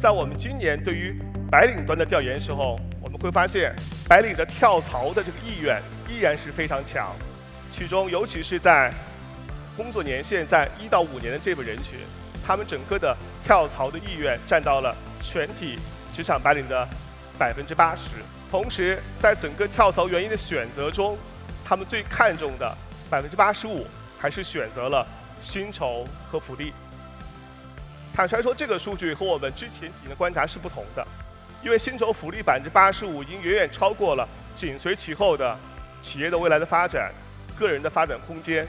在我们今年对于白领端的调研时候，我们会发现白领的跳槽的这个意愿依然是非常强，其中尤其是在工作年限在一到五年的这部分人群，他们整个的跳槽的意愿占到了全体职场白领的百分之八十。同时，在整个跳槽原因的选择中，他们最看重的百分之八十五还是选择了薪酬和福利。坦率说，这个数据和我们之前几年的观察是不同的，因为薪酬福利百分之八十五已经远远超过了紧随其后的企业的未来的发展、个人的发展空间。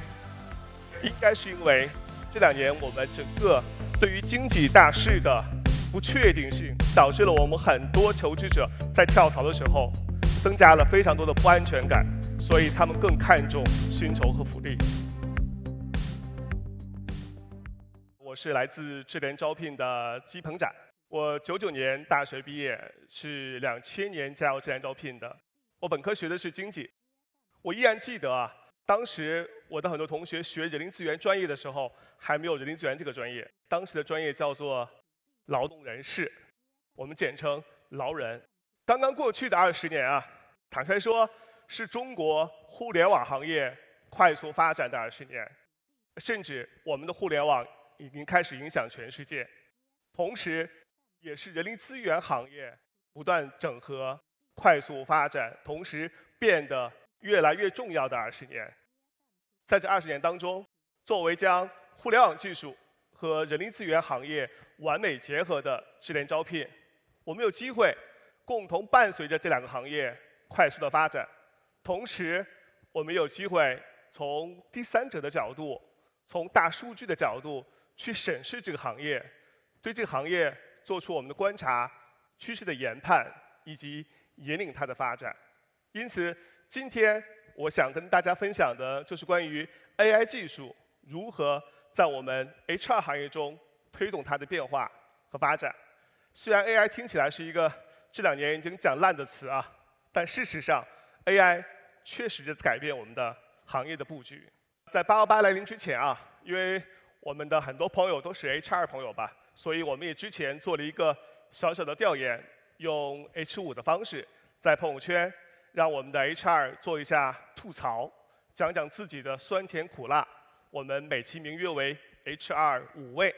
应该是因为这两年我们整个对于经济大势的。不确定性导致了我们很多求职者在跳槽的时候，增加了非常多的不安全感，所以他们更看重薪酬和福利。我是来自智联招聘的姬鹏展，我九九年大学毕业，是两千年加入智联招聘的。我本科学的是经济，我依然记得啊，当时我的很多同学学人力资源专业的时候，还没有人力资源这个专业，当时的专业叫做。劳动人事，我们简称劳人。刚刚过去的二十年啊，坦率说，是中国互联网行业快速发展的二十年，甚至我们的互联网已经开始影响全世界，同时，也是人力资源行业不断整合、快速发展，同时变得越来越重要的二十年。在这二十年当中，作为将互联网技术和人力资源行业完美结合的智联招聘，我们有机会共同伴随着这两个行业快速的发展，同时，我们有机会从第三者的角度，从大数据的角度去审视这个行业，对这个行业做出我们的观察、趋势的研判以及引领它的发展。因此，今天我想跟大家分享的就是关于 AI 技术如何。在我们 HR 行业中推动它的变化和发展。虽然 AI 听起来是一个这两年已经讲烂的词啊，但事实上 AI 确实在改变我们的行业的布局。在八幺八来临之前啊，因为我们的很多朋友都是 HR 朋友吧，所以我们也之前做了一个小小的调研，用 H 五的方式在朋友圈让我们的 HR 做一下吐槽，讲讲自己的酸甜苦辣。我们美其名曰为 HR 五位。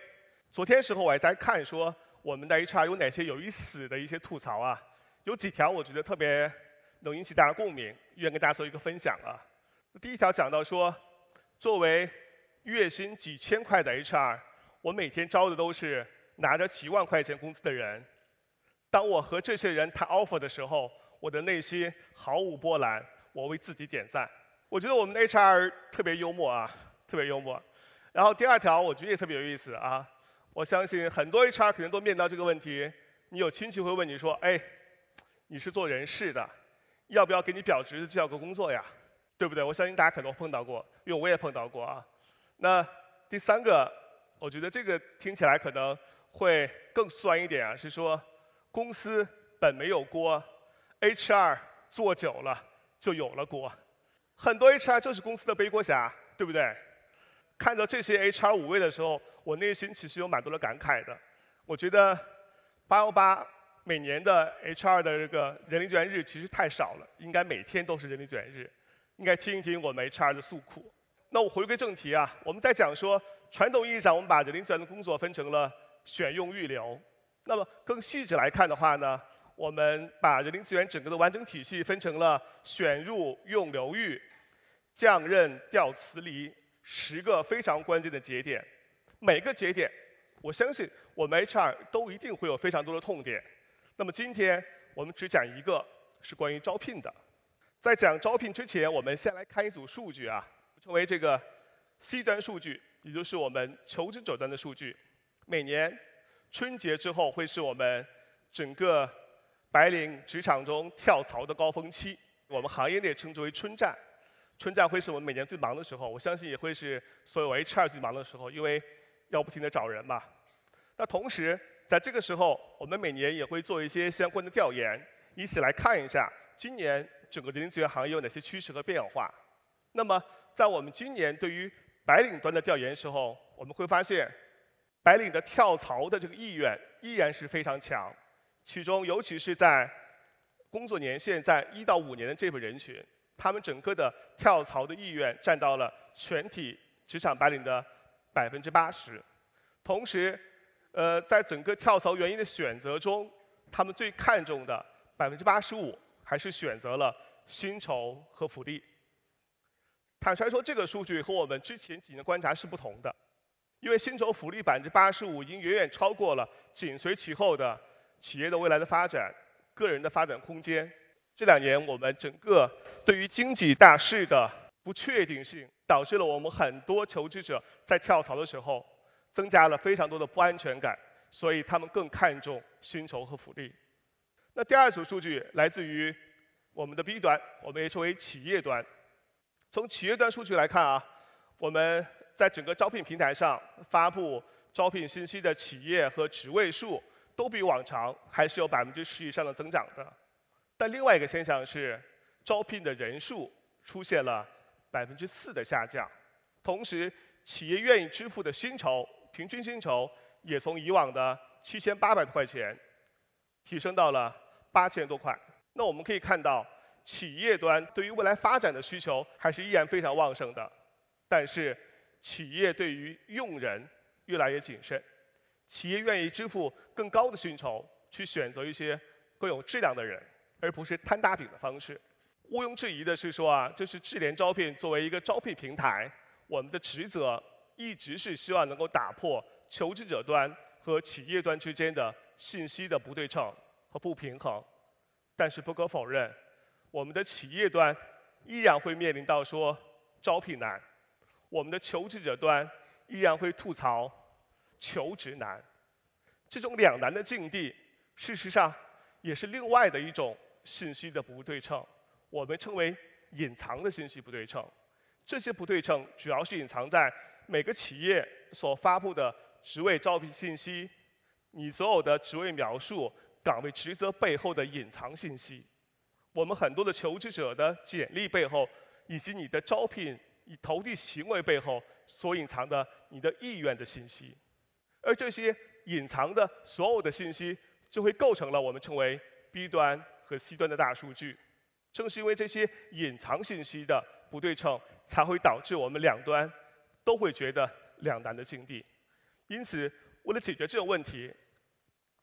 昨天时候我还在看说我们的 HR 有哪些有意思的一些吐槽啊，有几条我觉得特别能引起大家共鸣，愿跟大家做一个分享啊。第一条讲到说，作为月薪几千块的 HR，我每天招的都是拿着几万块钱工资的人。当我和这些人谈 offer 的时候，我的内心毫无波澜，我为自己点赞。我觉得我们的 HR 特别幽默啊。特别幽默，然后第二条我觉得也特别有意思啊！我相信很多 HR 可能都面到这个问题：你有亲戚会问你说，哎，你是做人事的，要不要给你表侄子介绍个工作呀？对不对？我相信大家可能碰到过，因为我也碰到过啊。那第三个，我觉得这个听起来可能会更酸一点啊，是说公司本没有锅，HR 做久了就有了锅，很多 HR 就是公司的背锅侠，对不对？看到这些 HR 五位的时候，我内心其实有蛮多的感慨的。我觉得八幺八每年的 HR 的这个人力资源日其实太少了，应该每天都是人力资源日，应该听一听我们 HR 的诉苦。那我回归正题啊，我们在讲说，传统意义上我们把人力资源的工作分成了选用预留。那么更细致来看的话呢，我们把人力资源整个的完整体系分成了选入、用留育、降任、调辞离。十个非常关键的节点，每个节点，我相信我们 HR 都一定会有非常多的痛点。那么今天我们只讲一个，是关于招聘的。在讲招聘之前，我们先来看一组数据啊，成为这个 C 端数据，也就是我们求职者端的数据。每年春节之后会是我们整个白领职场中跳槽的高峰期，我们行业内称之为春战。春战会是我们每年最忙的时候，我相信也会是所有 HR 最忙的时候，因为要不停的找人嘛。那同时，在这个时候，我们每年也会做一些相关的调研，一起来看一下今年整个人力资源行业有哪些趋势和变化。那么，在我们今年对于白领端的调研时候，我们会发现，白领的跳槽的这个意愿依然是非常强，其中尤其是在工作年限在一到五年的这部分人群，他们整个的跳槽的意愿占到了全体职场白领的百分之八十。同时，呃，在整个跳槽原因的选择中，他们最看重的百分之八十五还是选择了薪酬和福利。坦率说，这个数据和我们之前几年观察是不同的。因为薪酬福利百分之八十五已经远远超过了紧随其后的企业的未来的发展、个人的发展空间。这两年我们整个对于经济大势的不确定性，导致了我们很多求职者在跳槽的时候增加了非常多的不安全感，所以他们更看重薪酬和福利。那第二组数据来自于我们的 B 端，我们也称为企业端。从企业端数据来看啊，我们。在整个招聘平台上发布招聘信息的企业和职位数都比往常还是有百分之十以上的增长的，但另外一个现象是，招聘的人数出现了百分之四的下降，同时企业愿意支付的薪酬平均薪酬也从以往的七千八百多块钱提升到了八千多块。那我们可以看到，企业端对于未来发展的需求还是依然非常旺盛的，但是。企业对于用人越来越谨慎，企业愿意支付更高的薪酬，去选择一些更有质量的人，而不是摊大饼的方式。毋庸置疑的是说啊，这是智联招聘作为一个招聘平台，我们的职责一直是希望能够打破求职者端和企业端之间的信息的不对称和不平衡。但是不可否认，我们的企业端依然会面临到说招聘难。我们的求职者端依然会吐槽求职难，这种两难的境地，事实上也是另外的一种信息的不对称，我们称为隐藏的信息不对称。这些不对称主要是隐藏在每个企业所发布的职位招聘信息，你所有的职位描述、岗位职责背后的隐藏信息。我们很多的求职者的简历背后，以及你的招聘。以投递行为背后所隐藏的你的意愿的信息，而这些隐藏的所有的信息，就会构成了我们称为 B 端和 C 端的大数据。正是因为这些隐藏信息的不对称，才会导致我们两端都会觉得两难的境地。因此，为了解决这种问题，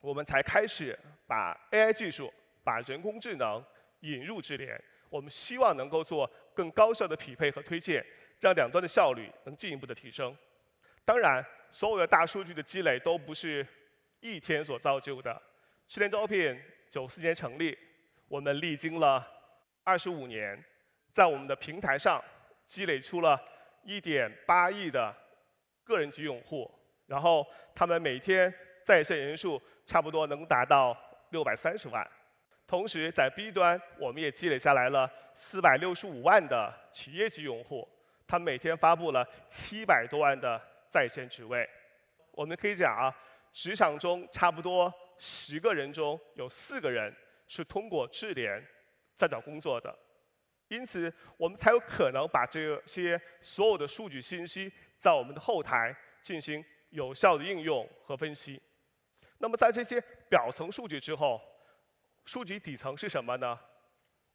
我们才开始把 AI 技术、把人工智能引入智联。我们希望能够做更高效的匹配和推荐，让两端的效率能进一步的提升。当然，所有的大数据的积累都不是一天所造就的。智联招聘九四年成立，我们历经了二十五年，在我们的平台上积累出了一点八亿的个人级用户，然后他们每天在线人数差不多能达到六百三十万。同时，在 B 端，我们也积累下来了四百六十五万的企业级用户，他每天发布了七百多万的在线职位。我们可以讲啊，职场中差不多十个人中有四个人是通过智联在找工作的，因此我们才有可能把这些所有的数据信息在我们的后台进行有效的应用和分析。那么在这些表层数据之后，数据底层是什么呢？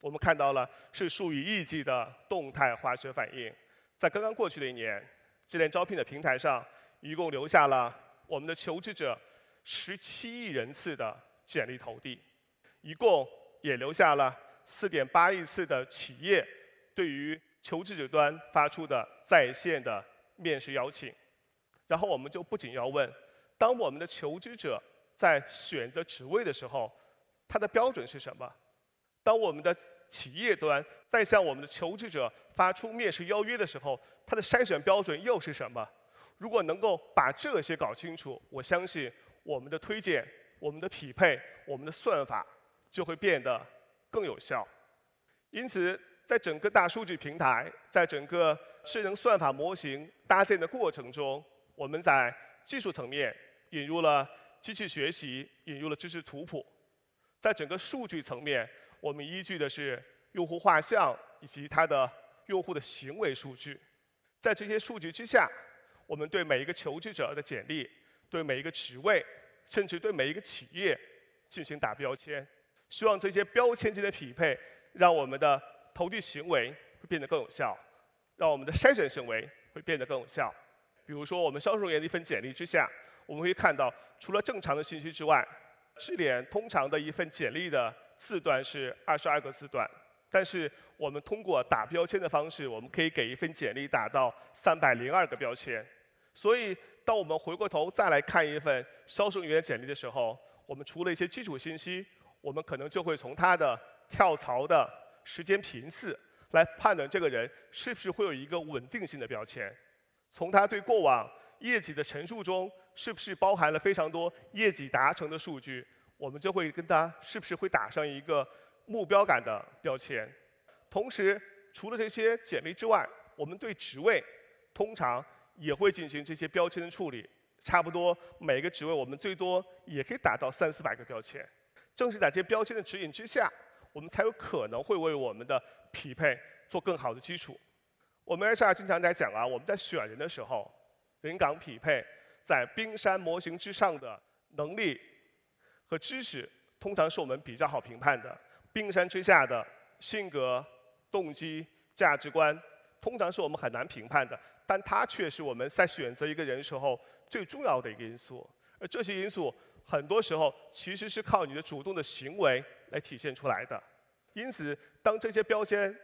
我们看到了是数以亿计的动态化学反应。在刚刚过去的一年，智联招聘的平台上，一共留下了我们的求职者十七亿人次的简历投递，一共也留下了四点八亿次的企业对于求职者端发出的在线的面试邀请。然后我们就不仅要问，当我们的求职者在选择职位的时候，它的标准是什么？当我们的企业端在向我们的求职者发出面试邀约的时候，它的筛选标准又是什么？如果能够把这些搞清楚，我相信我们的推荐、我们的匹配、我们的算法就会变得更有效。因此，在整个大数据平台，在整个智能算法模型搭建的过程中，我们在技术层面引入了机器学习，引入了知识图谱。在整个数据层面，我们依据的是用户画像以及他的用户的行为数据。在这些数据之下，我们对每一个求职者的简历，对每一个职位，甚至对每一个企业进行打标签。希望这些标签间的匹配，让我们的投递行为会变得更有效，让我们的筛选行为会变得更有效。比如说，我们销售人员的一份简历之下，我们会看到，除了正常的信息之外，智联通常的一份简历的字段是二十二个字段，但是我们通过打标签的方式，我们可以给一份简历打到三百零二个标签。所以，当我们回过头再来看一份销售人员简历的时候，我们除了一些基础信息，我们可能就会从他的跳槽的时间频次来判断这个人是不是会有一个稳定性的标签，从他对过往业绩的陈述中是不是包含了非常多业绩达成的数据，我们就会跟他是不是会打上一个目标感的标签。同时，除了这些简历之外，我们对职位通常。也会进行这些标签的处理，差不多每个职位我们最多也可以达到三四百个标签。正是在这些标签的指引之下，我们才有可能会为我们的匹配做更好的基础。我们 HR 经常在讲啊，我们在选人的时候，人岗匹配在冰山模型之上的能力和知识，通常是我们比较好评判的；冰山之下的性格、动机、价值观，通常是我们很难评判的。但它却是我们在选择一个人时候最重要的一个因素，而这些因素很多时候其实是靠你的主动的行为来体现出来的。因此，当这些标签、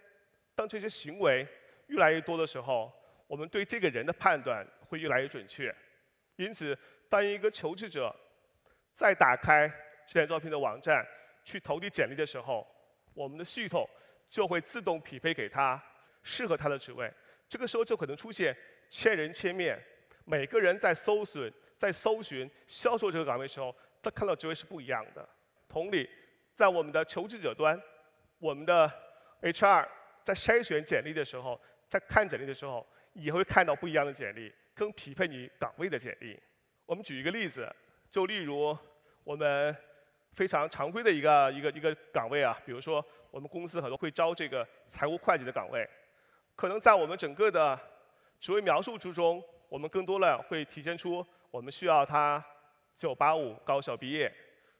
当这些行为越来越多的时候，我们对这个人的判断会越来越准确。因此，当一个求职者在打开智联招聘的网站去投递简历的时候，我们的系统就会自动匹配给他适合他的职位。这个时候就可能出现千人千面，每个人在搜索、在搜寻销售这个岗位的时候，他看到职位是不一样的。同理，在我们的求职者端，我们的 HR 在筛选简历的时候，在看简历的时候，也会看到不一样的简历，更匹配你岗位的简历。我们举一个例子，就例如我们非常常规的一个一个一个岗位啊，比如说我们公司很多会招这个财务会计的岗位。可能在我们整个的职位描述之中，我们更多的会体现出我们需要他985高校毕业、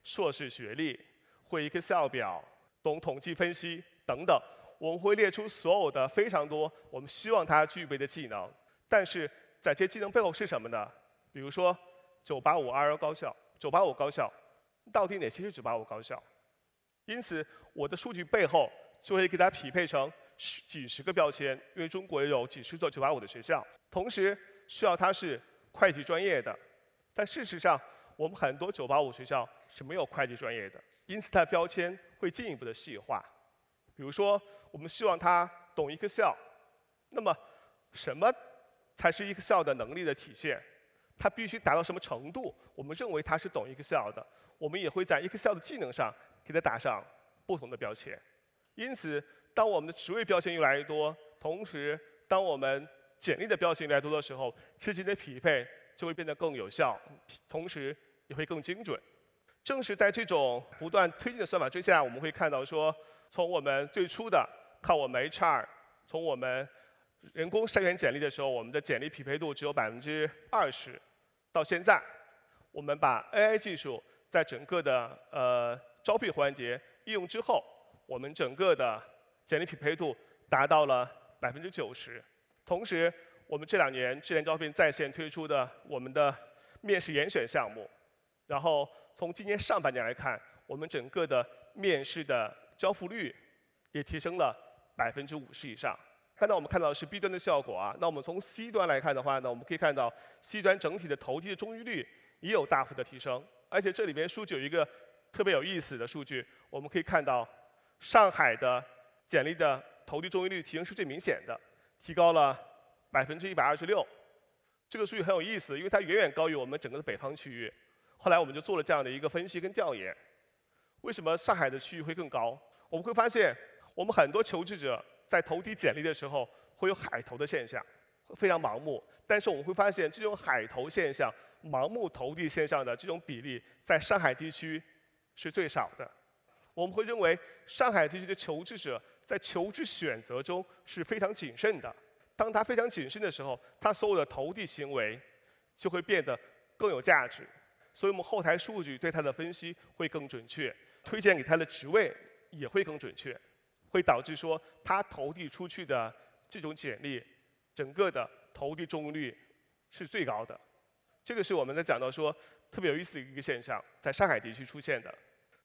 硕士学历、会 Excel 表、懂统计分析等等。我们会列出所有的非常多我们希望他具备的技能。但是在这些技能背后是什么呢？比如说985二幺高校、985高校，到底哪些是985高校？因此，我的数据背后就会给它匹配成。十几十个标签，因为中国有几十所985的学校，同时需要它是会计专业的，但事实上我们很多985学校是没有会计专业的，因此它的标签会进一步的细化。比如说，我们希望他懂 Excel，那么什么才是 Excel 的能力的体现？他必须达到什么程度？我们认为他是懂 Excel 的，我们也会在 Excel 的技能上给他打上不同的标签。因此。当我们的职位标签越来越多，同时当我们简历的标签越来越多的时候，之间的匹配就会变得更有效，同时也会更精准。正是在这种不断推进的算法之下，我们会看到说，从我们最初的靠我们 HR，从我们人工筛选简历的时候，我们的简历匹配度只有百分之二十，到现在，我们把 AI 技术在整个的呃招聘环节应用之后，我们整个的简历匹配度达到了百分之九十，同时，我们这两年智联招聘在线推出的我们的面试严选项目，然后从今年上半年来看，我们整个的面试的交付率也提升了百分之五十以上。刚才我们看到的是 B 端的效果啊，那我们从 C 端来看的话呢，我们可以看到 C 端整体的投递的中预率也有大幅的提升，而且这里边数据有一个特别有意思的数据，我们可以看到上海的。简历的投递中签率提升是最明显的，提高了百分之一百二十六。这个数据很有意思，因为它远远高于我们整个的北方区域。后来我们就做了这样的一个分析跟调研。为什么上海的区域会更高？我们会发现，我们很多求职者在投递简历的时候会有海投的现象，非常盲目。但是我们会发现，这种海投现象、盲目投递现象的这种比例，在上海地区是最少的。我们会认为，上海地区的求职者。在求职选择中是非常谨慎的。当他非常谨慎的时候，他所有的投递行为就会变得更有价值，所以我们后台数据对他的分析会更准确，推荐给他的职位也会更准确，会导致说他投递出去的这种简历，整个的投递中率是最高的。这个是我们在讲到说特别有意思的一个现象，在上海地区出现的。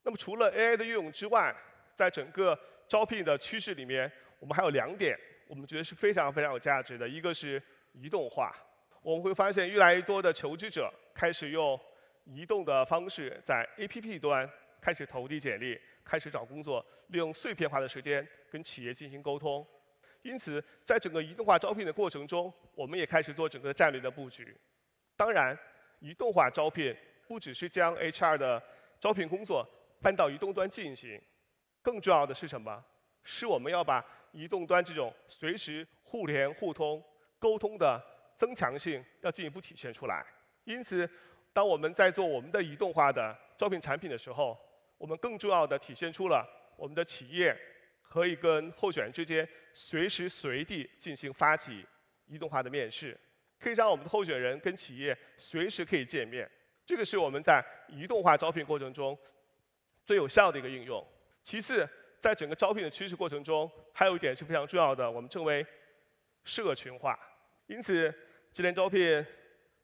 那么除了 AI 的应用之外，在整个招聘的趋势里面，我们还有两点，我们觉得是非常非常有价值的。一个是移动化，我们会发现越来越多的求职者开始用移动的方式在 APP 端开始投递简历，开始找工作，利用碎片化的时间跟企业进行沟通。因此，在整个移动化招聘的过程中，我们也开始做整个战略的布局。当然，移动化招聘不只是将 HR 的招聘工作搬到移动端进行。更重要的是什么？是我们要把移动端这种随时互联互通、沟通的增强性要进一步体现出来。因此，当我们在做我们的移动化的招聘产品的时候，我们更重要的体现出了我们的企业可以跟候选人之间随时随地进行发起移动化的面试，可以让我们的候选人跟企业随时可以见面。这个是我们在移动化招聘过程中最有效的一个应用。其次，在整个招聘的趋势过程中，还有一点是非常重要的，我们称为社群化。因此，智联招聘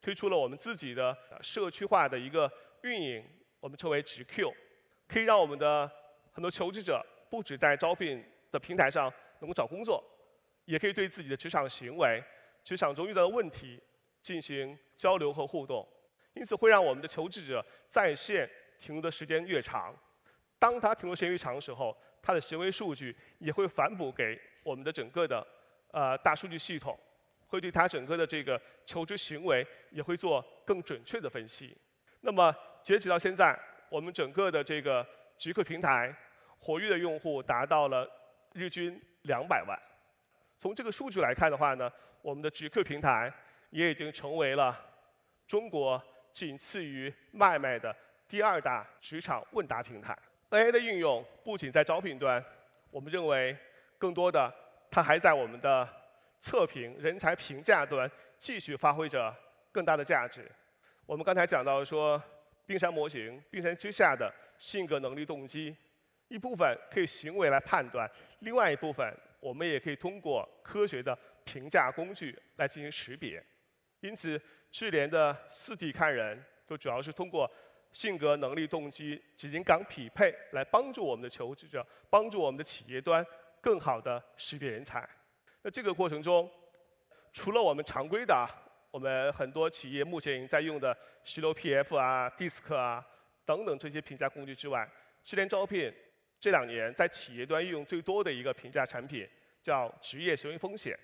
推出了我们自己的社区化的一个运营，我们称为直 Q，可以让我们的很多求职者不止在招聘的平台上能够找工作，也可以对自己的职场行为、职场中遇到的问题进行交流和互动。因此，会让我们的求职者在线停留的时间越长。当他停留时间越长的时候，他的行为数据也会反哺给我们的整个的呃大数据系统，会对他整个的这个求职行为也会做更准确的分析。那么截止到现在，我们整个的这个极客平台活跃的用户达到了日均两百万。从这个数据来看的话呢，我们的极客平台也已经成为了中国仅次于麦麦的第二大职场问答平台。AI 的应用不仅在招聘端，我们认为更多的它还在我们的测评、人才评价端继续发挥着更大的价值。我们刚才讲到说，冰山模型、冰山之下的性格、能力、动机，一部分可以行为来判断，另外一部分我们也可以通过科学的评价工具来进行识别。因此，智联的四 D 看人就主要是通过。性格、能力、动机、紧岗匹配，来帮助我们的求职者，帮助我们的企业端更好的识别人才。那这个过程中，除了我们常规的，我们很多企业目前已经在用的石榴 PF 啊、DISC 啊等等这些评价工具之外，智联招聘这两年在企业端应用最多的一个评价产品叫职业行为风险。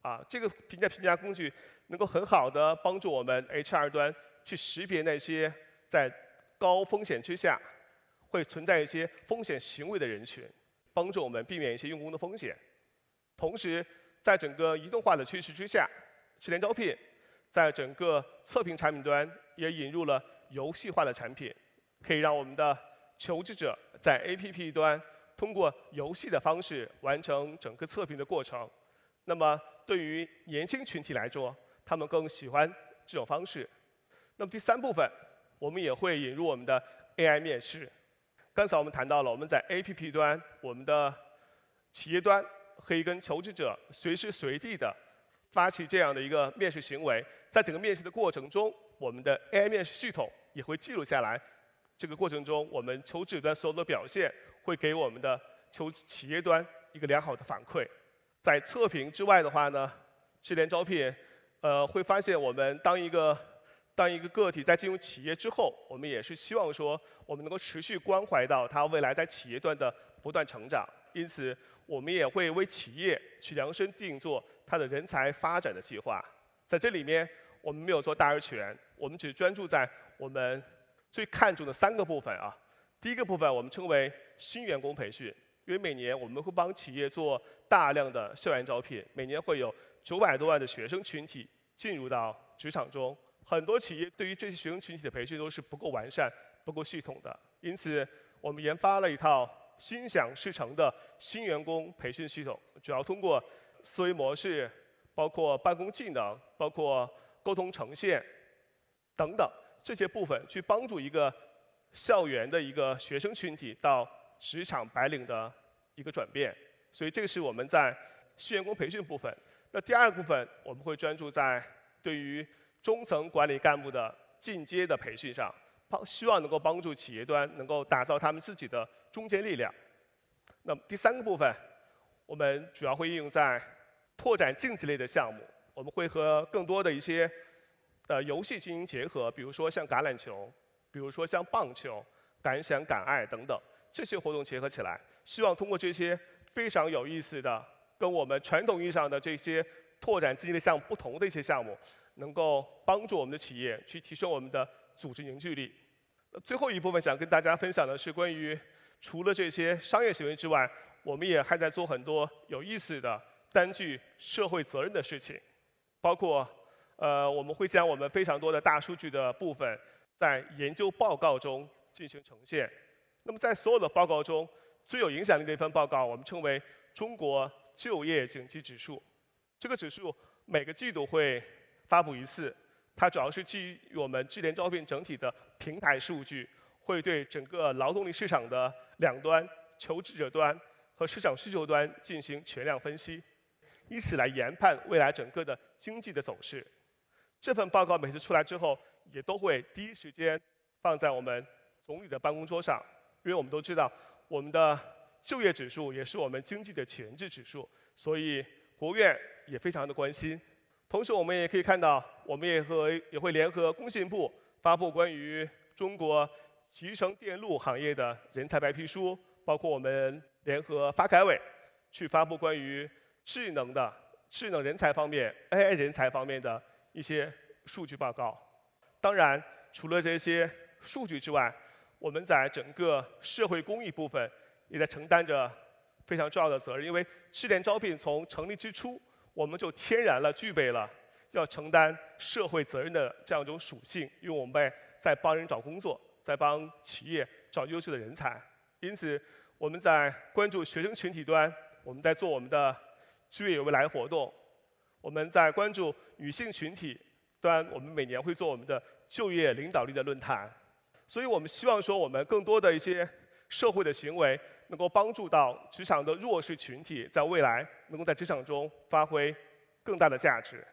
啊，这个评价评价工具能够很好的帮助我们 HR 端去识别那些在高风险之下，会存在一些风险行为的人群，帮助我们避免一些用工的风险。同时，在整个移动化的趋势之下，智联招聘在整个测评产品端也引入了游戏化的产品，可以让我们的求职者在 APP 端通过游戏的方式完成整个测评的过程。那么，对于年轻群体来说，他们更喜欢这种方式。那么第三部分。我们也会引入我们的 AI 面试。刚才我们谈到了，我们在 APP 端，我们的企业端可以跟求职者随时随地的发起这样的一个面试行为。在整个面试的过程中，我们的 AI 面试系统也会记录下来。这个过程中，我们求职端所有的表现会给我们的求企业端一个良好的反馈。在测评之外的话呢，智联招聘呃会发现我们当一个当一个个体在进入企业之后，我们也是希望说，我们能够持续关怀到他未来在企业端的不断成长。因此，我们也会为企业去量身定做他的人才发展的计划。在这里面，我们没有做大而全，我们只专注在我们最看重的三个部分啊。第一个部分我们称为新员工培训，因为每年我们会帮企业做大量的校园招聘，每年会有九百多万的学生群体进入到职场中。很多企业对于这些学生群体的培训都是不够完善、不够系统的，因此我们研发了一套心想事成的新员工培训系统，主要通过思维模式、包括办公技能、包括沟通呈现等等这些部分去帮助一个校园的一个学生群体到职场白领的一个转变。所以这个是我们在新员工培训部分。那第二部分我们会专注在对于中层管理干部的进阶的培训上，帮希望能够帮助企业端能够打造他们自己的中坚力量。那么第三个部分，我们主要会应用在拓展竞技类的项目。我们会和更多的一些呃游戏进行结合，比如说像橄榄球，比如说像棒球、敢想敢爱等等这些活动结合起来，希望通过这些非常有意思的。跟我们传统意义上的这些拓展竞技的项目不同的一些项目，能够帮助我们的企业去提升我们的组织凝聚力。最后一部分想跟大家分享的是关于除了这些商业行为之外，我们也还在做很多有意思的单具社会责任的事情，包括呃我们会将我们非常多的大数据的部分在研究报告中进行呈现。那么在所有的报告中最有影响力的一份报告，我们称为中国。就业景气指数，这个指数每个季度会发布一次，它主要是基于我们智联招聘整体的平台数据，会对整个劳动力市场的两端，求职者端和市场需求端进行全量分析，以此来研判未来整个的经济的走势。这份报告每次出来之后，也都会第一时间放在我们总理的办公桌上，因为我们都知道我们的。就业指数也是我们经济的前置指数，所以国务院也非常的关心。同时，我们也可以看到，我们也和也会联合工信部发布关于中国集成电路行业的人才白皮书，包括我们联合发改委去发布关于智能的智能人才方面 AI 人才方面的一些数据报告。当然，除了这些数据之外，我们在整个社会公益部分。也在承担着非常重要的责任，因为智联招聘从成立之初，我们就天然了具备了要承担社会责任的这样一种属性，因为我们在帮人找工作，在帮企业找优秀的人才。因此，我们在关注学生群体端，我们在做我们的就业未来活动；我们在关注女性群体端，我们每年会做我们的就业领导力的论坛。所以我们希望说，我们更多的一些社会的行为。能够帮助到职场的弱势群体，在未来能够在职场中发挥更大的价值。